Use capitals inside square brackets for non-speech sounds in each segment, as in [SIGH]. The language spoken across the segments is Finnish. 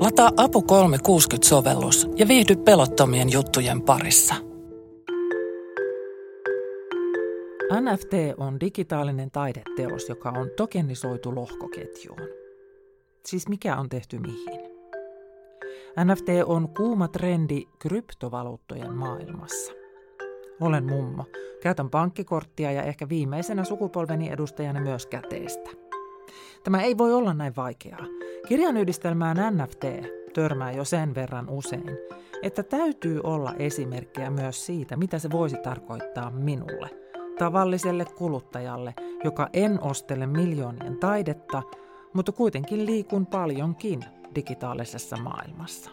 Lataa Apu 360-sovellus ja viihdy pelottomien juttujen parissa. NFT on digitaalinen taideteos, joka on tokenisoitu lohkoketjuun. Siis mikä on tehty mihin? NFT on kuuma trendi kryptovaluuttojen maailmassa. Olen mummo. Käytän pankkikorttia ja ehkä viimeisenä sukupolveni edustajana myös käteistä. Tämä ei voi olla näin vaikeaa. Kirjan yhdistelmään NFT törmää jo sen verran usein, että täytyy olla esimerkkejä myös siitä, mitä se voisi tarkoittaa minulle, tavalliselle kuluttajalle, joka en ostele miljoonien taidetta, mutta kuitenkin liikun paljonkin digitaalisessa maailmassa.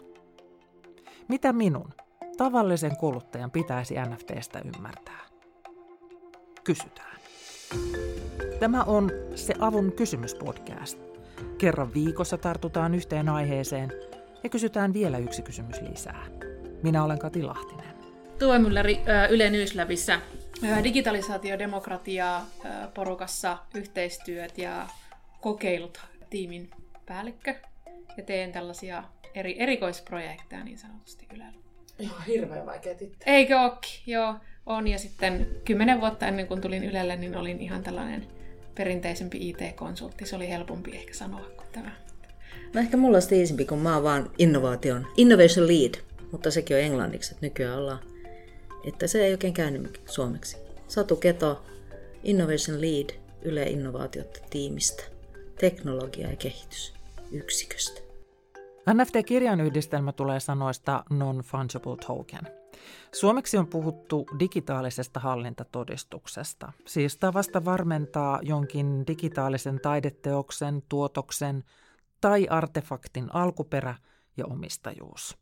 Mitä minun, tavallisen kuluttajan, pitäisi NFTstä ymmärtää? Kysytään. Tämä on se Avun kysymyspodcast. Kerran viikossa tartutaan yhteen aiheeseen ja kysytään vielä yksi kysymys lisää. Minä olen Kati Lahtinen. Tuve Mylläri Yle Newsläbissä digitalisaatiodemokratia porukassa yhteistyöt ja kokeilut tiimin päällikkö ja teen tällaisia eri, erikoisprojekteja niin sanotusti Ylellä. Ihan hirveän vaikea titteli. Eikö ookin? Joo, on. Ja sitten kymmenen vuotta ennen kuin tulin Ylelle, niin olin ihan tällainen perinteisempi IT-konsultti. Se oli helpompi ehkä sanoa kuin tämä. No ehkä mulla on iisimpi, kun mä oon vaan innovaation, innovation lead, mutta sekin on englanniksi, että nykyään ollaan, että se ei oikein käynyt suomeksi. Satu Keto, Innovation Lead Yle Innovaatiot tiimistä, teknologia ja kehitys yksiköstä. NFT-kirjan yhdistelmä tulee sanoista non-fungible token. Suomeksi on puhuttu digitaalisesta hallintatodistuksesta, siis tavasta varmentaa jonkin digitaalisen taideteoksen, tuotoksen tai artefaktin alkuperä ja omistajuus.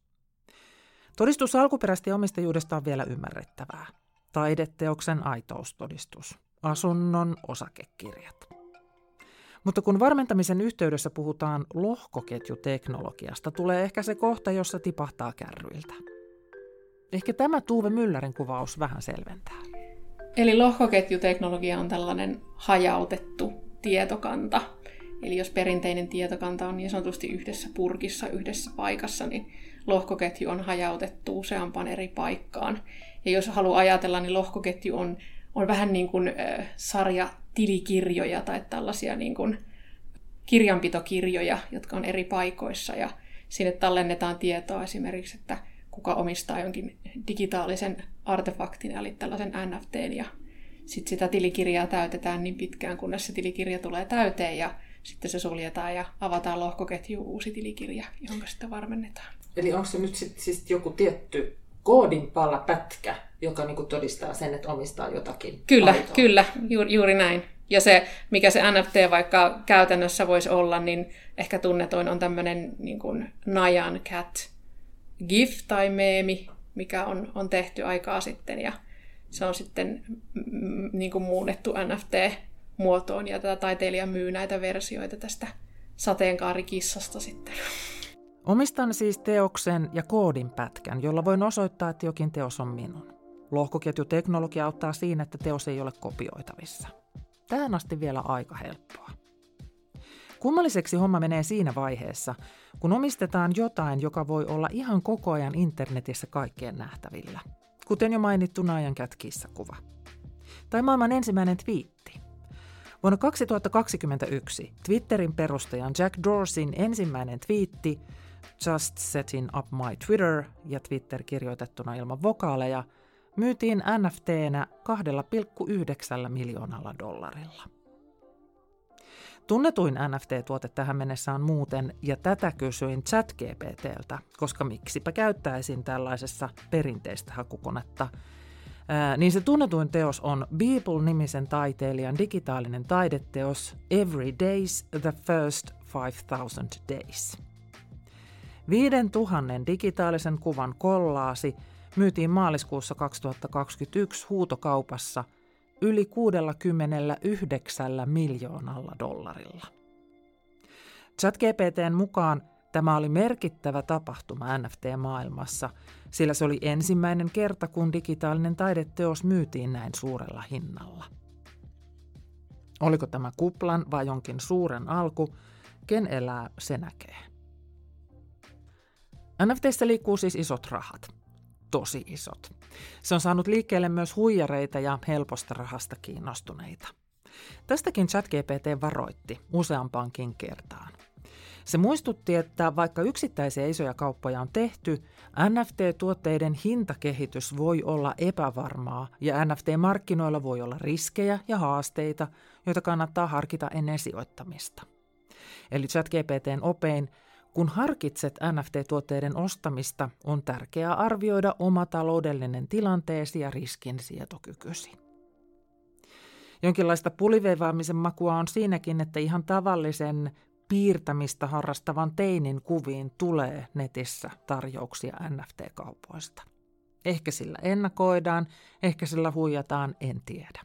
Todistus alkuperästä ja omistajuudesta on vielä ymmärrettävää. Taideteoksen aitoustodistus, asunnon osakekirjat. Mutta kun varmentamisen yhteydessä puhutaan lohkoketjuteknologiasta, tulee ehkä se kohta, jossa tipahtaa kärryiltä. Ehkä tämä Tuuve Myllärin kuvaus vähän selventää. Eli lohkoketjuteknologia on tällainen hajautettu tietokanta. Eli jos perinteinen tietokanta on niin sanotusti yhdessä purkissa, yhdessä paikassa, niin lohkoketju on hajautettu useampaan eri paikkaan. Ja jos haluaa ajatella, niin lohkoketju on, on vähän niin kuin äh, sarja tilikirjoja tai tällaisia niin kuin kirjanpitokirjoja, jotka on eri paikoissa ja sinne tallennetaan tietoa esimerkiksi, että kuka omistaa jonkin digitaalisen artefaktin, eli tällaisen NFTn, ja sitten sitä tilikirjaa täytetään niin pitkään, kunnes se tilikirja tulee täyteen, ja sitten se suljetaan ja avataan lohkoketju uusi tilikirja, jonka sitten varmennetaan. Eli onko se nyt sit, siis joku tietty koodin palla pätkä, joka niinku todistaa sen, että omistaa jotakin Kyllä, aitoa. kyllä, juuri, juuri näin. Ja se, mikä se NFT vaikka käytännössä voisi olla, niin ehkä tunnetoin on tämmöinen niin kuin Nyan Cat GIF tai meemi, mikä on, on tehty aikaa sitten. Ja se on sitten niin kuin muunnettu NFT-muotoon ja tätä taiteilija myy näitä versioita tästä sateenkaarikissasta sitten. Omistan siis teoksen ja koodin pätkän, jolla voin osoittaa, että jokin teos on minun. Lohkoketjuteknologia auttaa siinä, että teos ei ole kopioitavissa. Tähän asti vielä aika helppoa. Kummalliseksi homma menee siinä vaiheessa, kun omistetaan jotain, joka voi olla ihan koko ajan internetissä kaikkien nähtävillä. Kuten jo mainittu Naajan kuva. Tai maailman ensimmäinen twiitti. Vuonna 2021 Twitterin perustajan Jack Dorseyn ensimmäinen twiitti Just setting up my Twitter ja Twitter kirjoitettuna ilman vokaaleja – myytiin NFTnä 2,9 miljoonalla dollarilla. Tunnetuin NFT-tuote tähän mennessä on muuten, ja tätä kysyin ChatGPTltä, koska miksipä käyttäisin tällaisessa perinteistä hakukonetta. Ää, niin se tunnetuin teos on Beeple-nimisen taiteilijan digitaalinen taideteos Every Days the First 5000 Days. Viiden tuhannen digitaalisen kuvan kollaasi – myytiin maaliskuussa 2021 huutokaupassa yli 69 miljoonalla dollarilla. ChatGPTn mukaan tämä oli merkittävä tapahtuma NFT-maailmassa, sillä se oli ensimmäinen kerta, kun digitaalinen taideteos myytiin näin suurella hinnalla. Oliko tämä kuplan vai jonkin suuren alku, ken elää, se näkee. NFTissä liikkuu siis isot rahat. Tosi isot. Se on saanut liikkeelle myös huijareita ja helposta rahasta kiinnostuneita. Tästäkin ChatGPT varoitti useampaankin kertaan. Se muistutti, että vaikka yksittäisiä isoja kauppoja on tehty, NFT-tuotteiden hintakehitys voi olla epävarmaa ja NFT-markkinoilla voi olla riskejä ja haasteita, joita kannattaa harkita ennen sijoittamista. Eli ChatGPTn opein kun harkitset NFT-tuotteiden ostamista, on tärkeää arvioida oma taloudellinen tilanteesi ja riskinsietokykysi. Jonkinlaista puliveivaamisen makua on siinäkin, että ihan tavallisen piirtämistä harrastavan teinin kuviin tulee netissä tarjouksia NFT-kaupoista. Ehkä sillä ennakoidaan, ehkä sillä huijataan, en tiedä.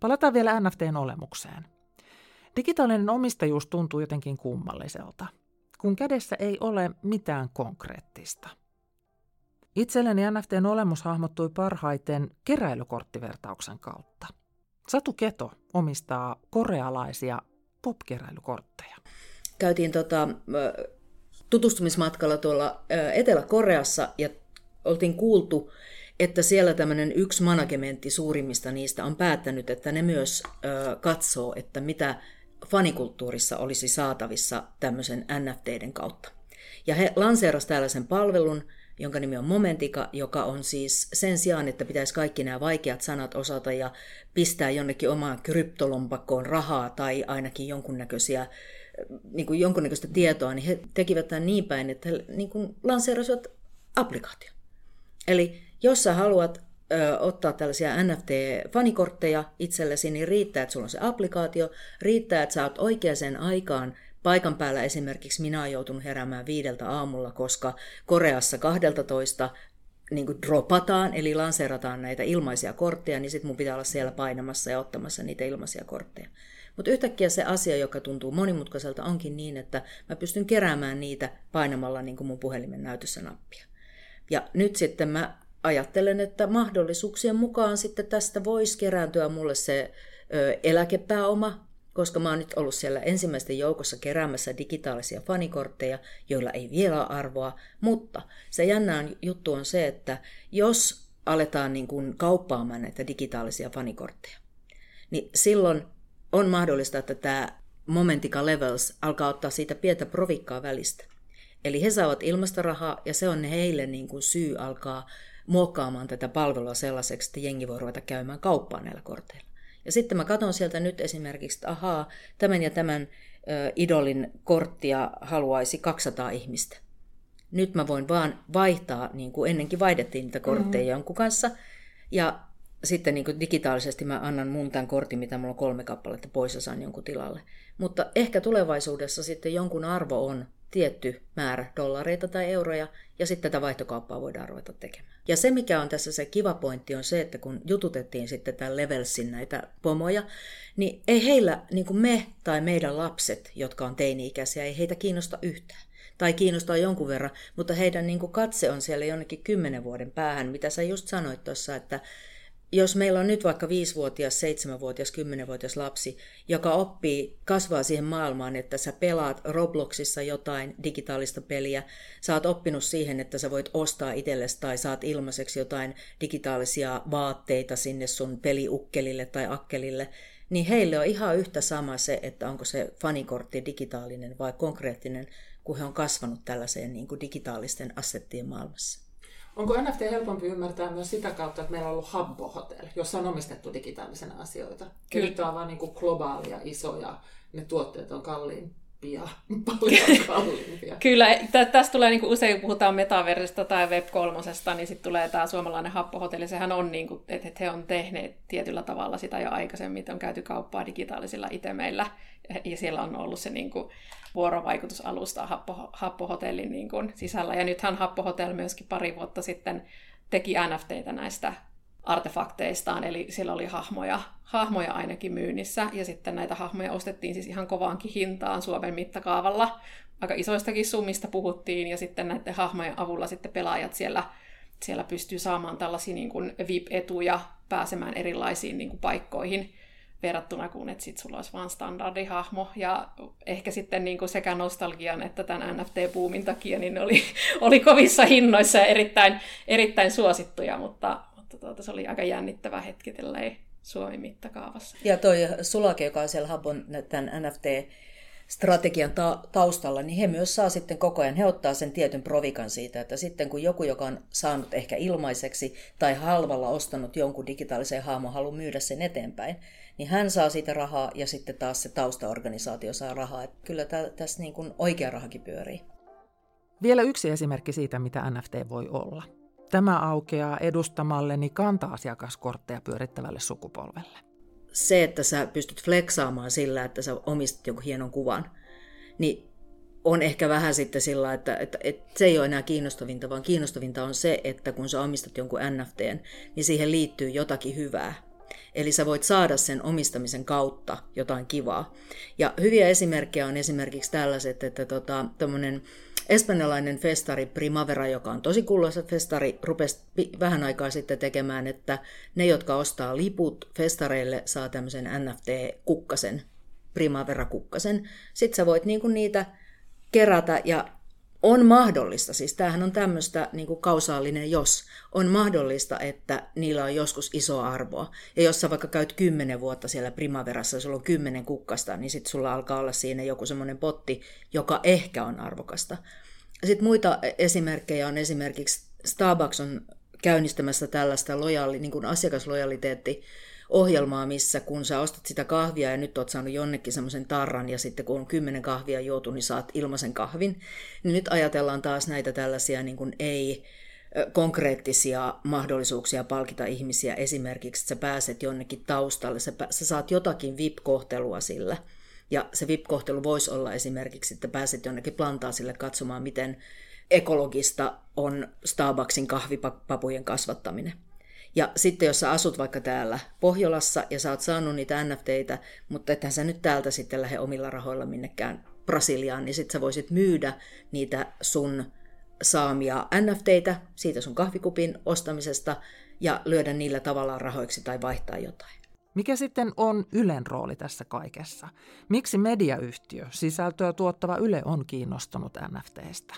Palataan vielä NFTn olemukseen. Digitaalinen omistajuus tuntuu jotenkin kummalliselta, kun kädessä ei ole mitään konkreettista. Itselleni NFTn olemus hahmottui parhaiten keräilykorttivertauksen kautta. Satu Keto omistaa korealaisia popkeräilykortteja. Käytiin tota, tutustumismatkalla tuolla Etelä-Koreassa ja oltiin kuultu, että siellä tämmöinen yksi managementti suurimmista niistä on päättänyt, että ne myös katsoo, että mitä fanikulttuurissa olisi saatavissa tämmöisen NFTiden kautta. Ja he lanseerasivat tällaisen palvelun, jonka nimi on Momentika, joka on siis sen sijaan, että pitäisi kaikki nämä vaikeat sanat osata ja pistää jonnekin omaan kryptolompakkoon rahaa tai ainakin jonkunnäköisiä niin kuin jonkunnäköistä tietoa, niin he tekivät tämän niin päin, että he niin lanseerasivat applikaatio. Eli jos sä haluat ö, ottaa tällaisia NFT-fanikortteja itsellesi, niin riittää, että sulla on se applikaatio, riittää, että sä oot oikeaan aikaan paikan päällä esimerkiksi minä olen joutunut heräämään viideltä aamulla, koska Koreassa 12 niin kuin dropataan, eli lanseerataan näitä ilmaisia kortteja, niin sitten mun pitää olla siellä painamassa ja ottamassa niitä ilmaisia kortteja. Mutta yhtäkkiä se asia, joka tuntuu monimutkaiselta, onkin niin, että mä pystyn keräämään niitä painamalla niin kuin mun puhelimen näytössä nappia. Ja nyt sitten mä ajattelen, että mahdollisuuksien mukaan sitten tästä voisi kerääntyä mulle se ö, eläkepääoma, koska mä oon nyt ollut siellä ensimmäisten joukossa keräämässä digitaalisia fanikortteja, joilla ei vielä arvoa, mutta se jännä juttu on se, että jos aletaan niin kuin kauppaamaan näitä digitaalisia fanikortteja, niin silloin on mahdollista, että tämä Momentica Levels alkaa ottaa siitä pientä provikkaa välistä. Eli he saavat ilmastorahaa ja se on heille niin kuin syy alkaa muokkaamaan tätä palvelua sellaiseksi, että jengi voi ruveta käymään kauppaa näillä korteilla. Ja sitten mä katson sieltä nyt esimerkiksi, että ahaa, tämän ja tämän ö, idolin korttia haluaisi 200 ihmistä. Nyt mä voin vaan vaihtaa, niin kuin ennenkin vaihdettiin niitä kortteja mm-hmm. jonkun kanssa. Ja sitten niin kuin digitaalisesti mä annan mun tämän kortin, mitä mulla on kolme kappaletta pois ja saan jonkun tilalle. Mutta ehkä tulevaisuudessa sitten jonkun arvo on tietty määrä dollareita tai euroja, ja sitten tätä vaihtokauppaa voidaan ruveta tekemään. Ja se, mikä on tässä se kiva pointti, on se, että kun jututettiin sitten tämän Levelsin näitä pomoja, niin ei heillä, niin kuin me tai meidän lapset, jotka on teini-ikäisiä, ei heitä kiinnosta yhtään. Tai kiinnostaa jonkun verran, mutta heidän niin kuin katse on siellä jonnekin kymmenen vuoden päähän, mitä sä just sanoit tuossa, että jos meillä on nyt vaikka 5-vuotias, 7-vuotias, 10-vuotias lapsi, joka oppii, kasvaa siihen maailmaan, että sä pelaat Robloxissa jotain digitaalista peliä, sä oot oppinut siihen, että sä voit ostaa itsellesi tai saat ilmaiseksi jotain digitaalisia vaatteita sinne sun peliukkelille tai akkelille, niin heille on ihan yhtä sama se, että onko se fanikortti digitaalinen vai konkreettinen, kun he on kasvanut tällaiseen niin kuin digitaalisten assettien maailmassa. Onko NFT helpompi ymmärtää myös sitä kautta, että meillä on ollut Habbo Hotel, jossa on omistettu digitaalisena asioita? Kyllä. Nyt on vaan niin globaalia, isoja, ne tuotteet on kalliimpia, [LAUGHS] paljon kalliimpia. Kyllä, tästä tulee niin kuin usein, puhutaan metaversista tai web 3 niin sitten tulee tämä suomalainen happohotelli. Sehän on, niin kuin, että he on tehneet tietyllä tavalla sitä jo aikaisemmin, että on käyty kauppaa digitaalisilla itemeillä, ja siellä on ollut se niin kuin, vuorovaikutusalusta Happo, Happohotellin niin kuin sisällä. Ja nythän Happohotel myöskin pari vuotta sitten teki NFTitä näistä artefakteistaan, eli siellä oli hahmoja, hahmoja ainakin myynnissä, ja sitten näitä hahmoja ostettiin siis ihan kovaankin hintaan Suomen mittakaavalla. Aika isoistakin summista puhuttiin, ja sitten näiden hahmojen avulla sitten pelaajat siellä, siellä pystyy saamaan tällaisia niin kuin VIP-etuja, pääsemään erilaisiin niin kuin paikkoihin verrattuna kuin, että sit sulla olisi vain standardihahmo. Ja ehkä sitten niin kuin sekä nostalgian että tämän NFT-buumin takia niin ne oli, [LAUGHS] oli kovissa hinnoissa ja erittäin, erittäin suosittuja, mutta, mutta tuota, se oli aika jännittävä hetki tälleen Suomen mittakaavassa. Ja toi Sulake, joka on siellä Habon tämän NFT strategian ta- taustalla, niin he myös saa sitten koko ajan, he ottaa sen tietyn provikan siitä, että sitten kun joku, joka on saanut ehkä ilmaiseksi tai halvalla ostanut jonkun digitaalisen hahmon, haluaa myydä sen eteenpäin, niin hän saa siitä rahaa ja sitten taas se taustaorganisaatio saa rahaa. Että kyllä tä- tässä niin kuin oikea rahakin pyörii. Vielä yksi esimerkki siitä, mitä NFT voi olla. Tämä aukeaa edustamalleni kanta-asiakaskortteja pyörittävälle sukupolvelle se, että sä pystyt fleksaamaan sillä, että sä omistat jonkun hienon kuvan, niin on ehkä vähän sitten sillä, että, että, että se ei ole enää kiinnostavinta, vaan kiinnostavinta on se, että kun sä omistat jonkun NFTn, niin siihen liittyy jotakin hyvää. Eli sä voit saada sen omistamisen kautta jotain kivaa. Ja hyviä esimerkkejä on esimerkiksi tällaiset, että tota, espanjalainen festari Primavera, joka on tosi kuuluisa festari, rupesi vähän aikaa sitten tekemään, että ne, jotka ostaa liput festareille, saa tämmöisen NFT-kukkasen, Primavera-kukkasen. Sitten sä voit niinku niitä kerätä ja on mahdollista, siis tämähän on tämmöistä niin kuin kausaalinen jos, on mahdollista, että niillä on joskus iso arvoa. Ja jos sä vaikka käyt kymmenen vuotta siellä primaverassa ja sulla on kymmenen kukkasta, niin sitten sulla alkaa olla siinä joku semmoinen potti, joka ehkä on arvokasta. Sitten muita esimerkkejä on esimerkiksi Starbucks on käynnistämässä tällaista lojaali, niin kuin asiakaslojaliteetti ohjelmaa, missä kun sä ostat sitä kahvia ja nyt oot saanut jonnekin semmoisen tarran ja sitten kun on kymmenen kahvia juotu, niin saat ilmaisen kahvin, niin nyt ajatellaan taas näitä tällaisia niin kuin ei konkreettisia mahdollisuuksia palkita ihmisiä. Esimerkiksi, että sä pääset jonnekin taustalle, sä, sä saat jotakin VIP-kohtelua sillä. Ja se VIP-kohtelu voisi olla esimerkiksi, että pääset jonnekin plantaasille katsomaan, miten ekologista on Starbucksin kahvipapujen kasvattaminen. Ja sitten jos sä asut vaikka täällä Pohjolassa ja sä oot saanut niitä NFTitä, mutta ethän sä nyt täältä sitten lähde omilla rahoilla minnekään Brasiliaan, niin sitten sä voisit myydä niitä sun saamia NFTitä siitä sun kahvikupin ostamisesta ja lyödä niillä tavallaan rahoiksi tai vaihtaa jotain. Mikä sitten on Ylen rooli tässä kaikessa? Miksi mediayhtiö, sisältöä tuottava Yle on kiinnostunut NFTistä?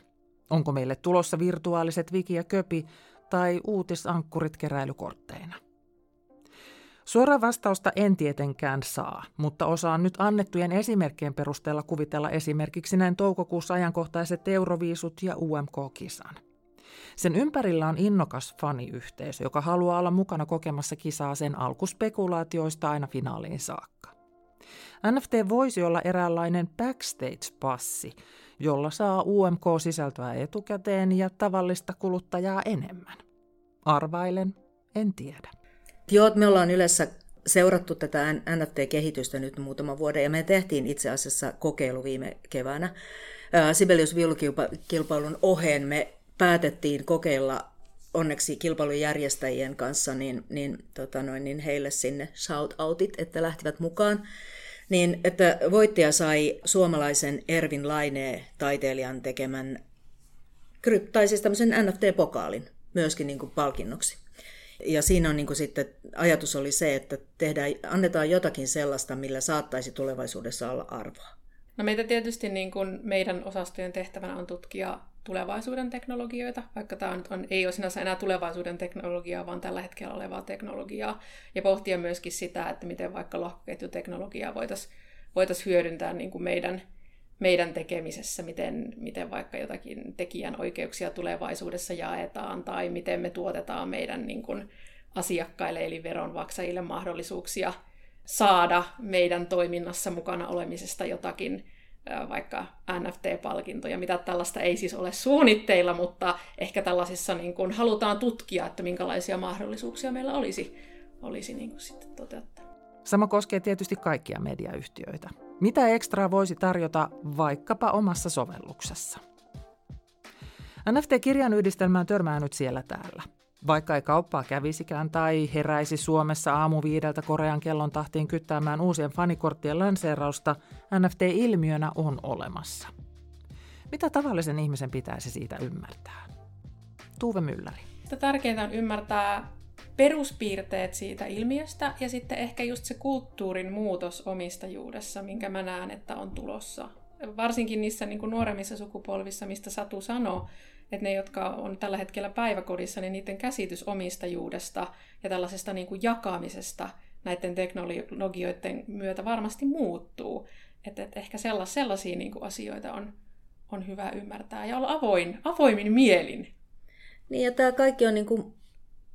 Onko meille tulossa virtuaaliset Viki ja Köpi tai uutisankkurit keräilykortteina? Suoraa vastausta en tietenkään saa, mutta osaan nyt annettujen esimerkkien perusteella kuvitella esimerkiksi näin toukokuussa ajankohtaiset Euroviisut ja UMK-kisan. Sen ympärillä on innokas faniyhteisö, joka haluaa olla mukana kokemassa kisaa sen alkuspekulaatioista aina finaaliin saakka. NFT voisi olla eräänlainen backstage-passi, jolla saa UMK-sisältöä etukäteen ja tavallista kuluttajaa enemmän. Arvailen, en tiedä. Joo, me ollaan yleensä seurattu tätä NFT-kehitystä nyt muutama vuoden ja me tehtiin itse asiassa kokeilu viime keväänä. Sibelius viulukilpailun oheen me päätettiin kokeilla onneksi kilpailujärjestäjien kanssa, niin, niin, tota noin, niin heille sinne shout-outit, että lähtivät mukaan. Niin, että voittaja sai suomalaisen Ervin Laine-taiteilijan tekemän, tai siis tämmöisen NFT-pokaalin myöskin niin kuin palkinnoksi. Ja siinä on niin kuin sitten, ajatus oli se, että tehdään, annetaan jotakin sellaista, millä saattaisi tulevaisuudessa olla arvoa. No meitä tietysti niin kuin meidän osastojen tehtävänä on tutkia tulevaisuuden teknologioita, vaikka tämä nyt on, ei ole sinänsä enää tulevaisuuden teknologiaa, vaan tällä hetkellä olevaa teknologiaa, ja pohtia myöskin sitä, että miten vaikka lohkoketjuteknologiaa voitaisiin voitais hyödyntää niin kuin meidän, meidän tekemisessä, miten, miten vaikka jotakin tekijän oikeuksia tulevaisuudessa jaetaan, tai miten me tuotetaan meidän niin kuin asiakkaille eli veronmaksajille mahdollisuuksia saada meidän toiminnassa mukana olemisesta jotakin vaikka NFT-palkintoja, mitä tällaista ei siis ole suunnitteilla, mutta ehkä tällaisissa niin kuin halutaan tutkia, että minkälaisia mahdollisuuksia meillä olisi, olisi niin kuin sitten toteuttaa. Sama koskee tietysti kaikkia mediayhtiöitä. Mitä ekstraa voisi tarjota vaikkapa omassa sovelluksessa? NFT-kirjan yhdistelmään törmää nyt siellä täällä. Vaikka ei kauppaa kävisikään tai heräisi Suomessa aamu viideltä Korean kellon tahtiin kyttäämään uusien fanikorttien lanseerausta, NFT-ilmiönä on olemassa. Mitä tavallisen ihmisen pitäisi siitä ymmärtää? Tuve Mylläri. Tärkeintä on ymmärtää peruspiirteet siitä ilmiöstä ja sitten ehkä just se kulttuurin muutos omistajuudessa, minkä mä näen, että on tulossa. Varsinkin niissä niin kuin nuoremmissa sukupolvissa, mistä Satu sanoo, että ne, jotka on tällä hetkellä päiväkodissa, niin niiden käsitys omistajuudesta ja tällaisesta niin kuin jakamisesta näiden teknologioiden myötä varmasti muuttuu. Että et ehkä sellas, sellaisia niin kuin asioita on, on hyvä ymmärtää ja olla avoin, avoimin mielin. Niin ja tämä kaikki on niin kuin,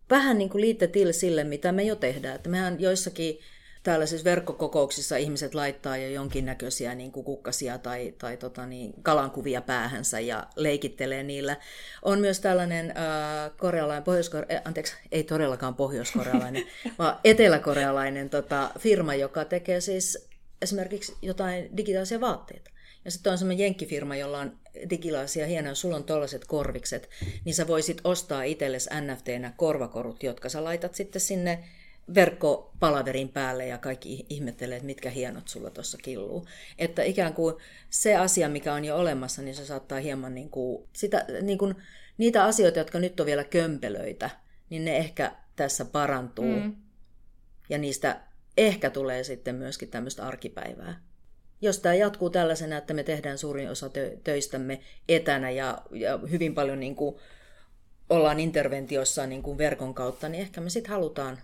vähän niin kuin liittetil sille, mitä me jo tehdään. Että mehän joissakin tällaisissa verkkokokouksissa ihmiset laittaa jo jonkinnäköisiä niin kuin kukkasia tai, tai tota niin, kalankuvia päähänsä ja leikittelee niillä. On myös tällainen äh, korealainen, pohjois äh, anteeksi, ei todellakaan pohjoiskorealainen, [LAUGHS] vaan eteläkorealainen tota, firma, joka tekee siis esimerkiksi jotain digitaalisia vaatteita. Ja sitten on semmoinen jenkkifirma, jolla on digitaalisia hienoja, sulla on tollaiset korvikset, niin sä voisit ostaa itsellesi NFTnä korvakorut, jotka sä laitat sitten sinne verkkopalaverin päälle ja kaikki ihmettelee, että mitkä hienot sulla tuossa killuu. Että ikään kuin se asia, mikä on jo olemassa, niin se saattaa hieman niin kuin, sitä, niin kuin, niitä asioita, jotka nyt on vielä kömpelöitä, niin ne ehkä tässä parantuu. Mm. Ja niistä ehkä tulee sitten myöskin tämmöistä arkipäivää. Jos tämä jatkuu tällaisena, että me tehdään suurin osa töistämme etänä ja, ja hyvin paljon niin kuin ollaan interventiossa niin kuin verkon kautta, niin ehkä me sitten halutaan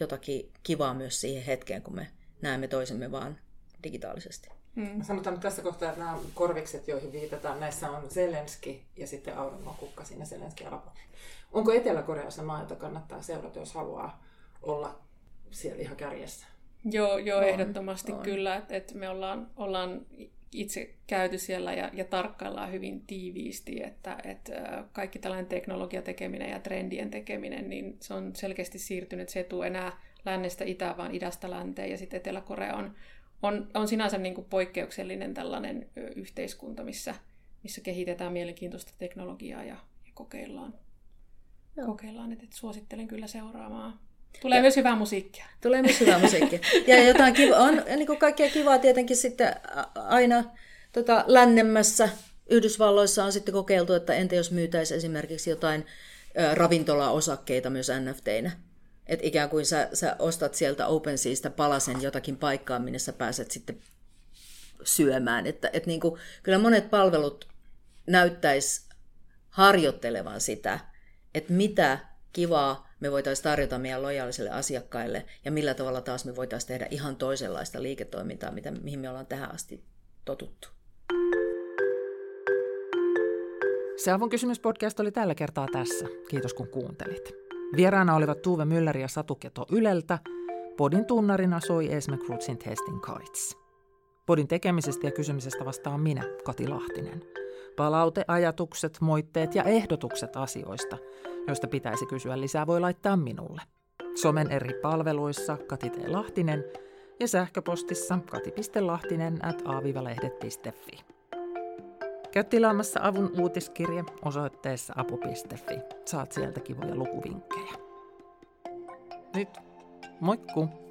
jotakin kivaa myös siihen hetkeen, kun me näemme toisemme vaan digitaalisesti. Mm. Sanotaan nyt tässä kohtaa, että nämä korvikset, joihin viitataan, näissä on Zelenski ja sitten kukka siinä Zelenski alapuolella. Onko Etelä-Koreassa maa, jota kannattaa seurata, jos haluaa olla siellä ihan kärjessä? Joo, joo on, ehdottomasti on. kyllä. Että et me ollaan, ollaan itse käyty siellä ja, ja tarkkaillaan hyvin tiiviisti, että, että kaikki tällainen teknologiatekeminen ja trendien tekeminen, niin se on selkeästi siirtynyt. Se ei enää lännestä itään, vaan idästä länteen. Ja sitten Etelä-Korea on, on, on sinänsä niin kuin poikkeuksellinen tällainen yhteiskunta, missä, missä kehitetään mielenkiintoista teknologiaa ja, ja kokeillaan. Joo. Kokeillaan, että, että suosittelen kyllä seuraamaan. Tulee ja, myös hyvää musiikkia. Tulee myös hyvää musiikkia. Ja jotain kiva, on niin kuin kaikkea kivaa tietenkin sitten aina tota, lännemmässä. Yhdysvalloissa on sitten kokeiltu, että entä jos myytäisi esimerkiksi jotain ä, ravintolaosakkeita myös NFTinä. Että ikään kuin sä, sä ostat sieltä OpenSeasta palasen jotakin paikkaa, minne sä pääset sitten syömään. Että, et niin kuin, kyllä monet palvelut näyttäisi harjoittelevan sitä, että mitä kivaa me voitaisiin tarjota meidän lojaalisille asiakkaille ja millä tavalla taas me voitaisiin tehdä ihan toisenlaista liiketoimintaa, mitä, mihin me ollaan tähän asti totuttu. Se avun kysymyspodcast oli tällä kertaa tässä. Kiitos kun kuuntelit. Vieraana olivat Tuve Mylläri ja Satu Keto Yleltä. Podin tunnarina soi Esme Krutsin Testing Kites. Podin tekemisestä ja kysymisestä vastaan minä, Kati Lahtinen. Palauteajatukset, moitteet ja ehdotukset asioista – joista pitäisi kysyä lisää, voi laittaa minulle. Somen eri palveluissa Kati T. Lahtinen ja sähköpostissa kati.lahtinen at aavivalehdet.fi. Käy tilaamassa avun uutiskirje osoitteessa apu.fi. Saat sieltä kivoja lukuvinkkejä. Nyt, moikku!